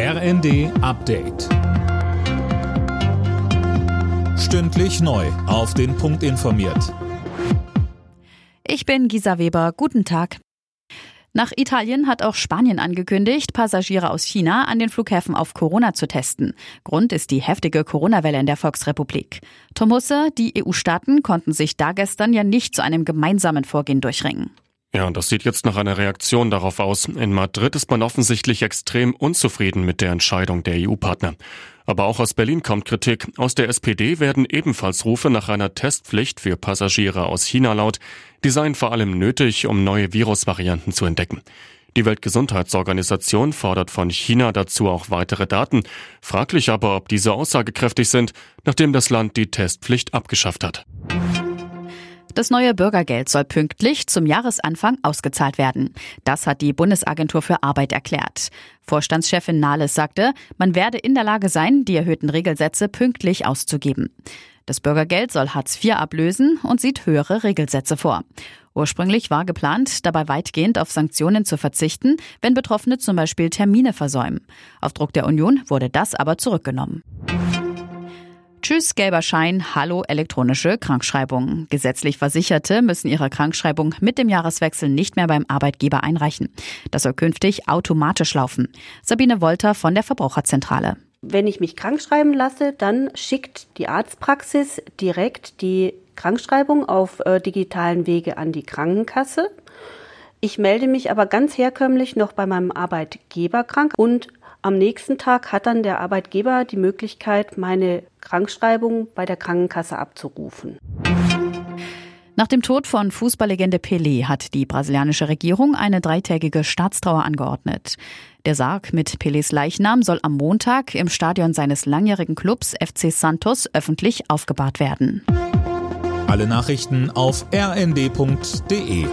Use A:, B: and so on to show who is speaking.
A: RND Update. Stündlich neu. Auf den Punkt informiert.
B: Ich bin Gisa Weber. Guten Tag. Nach Italien hat auch Spanien angekündigt, Passagiere aus China an den Flughäfen auf Corona zu testen. Grund ist die heftige Corona-Welle in der Volksrepublik. Tom Husse, die EU-Staaten konnten sich da gestern ja nicht zu einem gemeinsamen Vorgehen durchringen.
C: Ja, und das sieht jetzt nach einer Reaktion darauf aus. In Madrid ist man offensichtlich extrem unzufrieden mit der Entscheidung der EU-Partner. Aber auch aus Berlin kommt Kritik. Aus der SPD werden ebenfalls Rufe nach einer Testpflicht für Passagiere aus China laut. Die seien vor allem nötig, um neue Virusvarianten zu entdecken. Die Weltgesundheitsorganisation fordert von China dazu auch weitere Daten. Fraglich aber, ob diese aussagekräftig sind, nachdem das Land die Testpflicht abgeschafft hat.
B: Das neue Bürgergeld soll pünktlich zum Jahresanfang ausgezahlt werden. Das hat die Bundesagentur für Arbeit erklärt. Vorstandschefin Nahles sagte, man werde in der Lage sein, die erhöhten Regelsätze pünktlich auszugeben. Das Bürgergeld soll Hartz IV ablösen und sieht höhere Regelsätze vor. Ursprünglich war geplant, dabei weitgehend auf Sanktionen zu verzichten, wenn Betroffene zum Beispiel Termine versäumen. Auf Druck der Union wurde das aber zurückgenommen. Tschüss, gelber Schein, hallo, elektronische Krankschreibung. Gesetzlich Versicherte müssen ihre Krankschreibung mit dem Jahreswechsel nicht mehr beim Arbeitgeber einreichen. Das soll künftig automatisch laufen. Sabine Wolter von der Verbraucherzentrale.
D: Wenn ich mich krankschreiben lasse, dann schickt die Arztpraxis direkt die Krankschreibung auf äh, digitalen Wege an die Krankenkasse. Ich melde mich aber ganz herkömmlich noch bei meinem Arbeitgeber krank und am nächsten Tag hat dann der Arbeitgeber die Möglichkeit, meine Krankschreibung bei der Krankenkasse abzurufen.
B: Nach dem Tod von Fußballlegende Pelé hat die brasilianische Regierung eine dreitägige Staatstrauer angeordnet. Der Sarg mit Pelés Leichnam soll am Montag im Stadion seines langjährigen Clubs FC Santos öffentlich aufgebahrt werden.
A: Alle Nachrichten auf rnd.de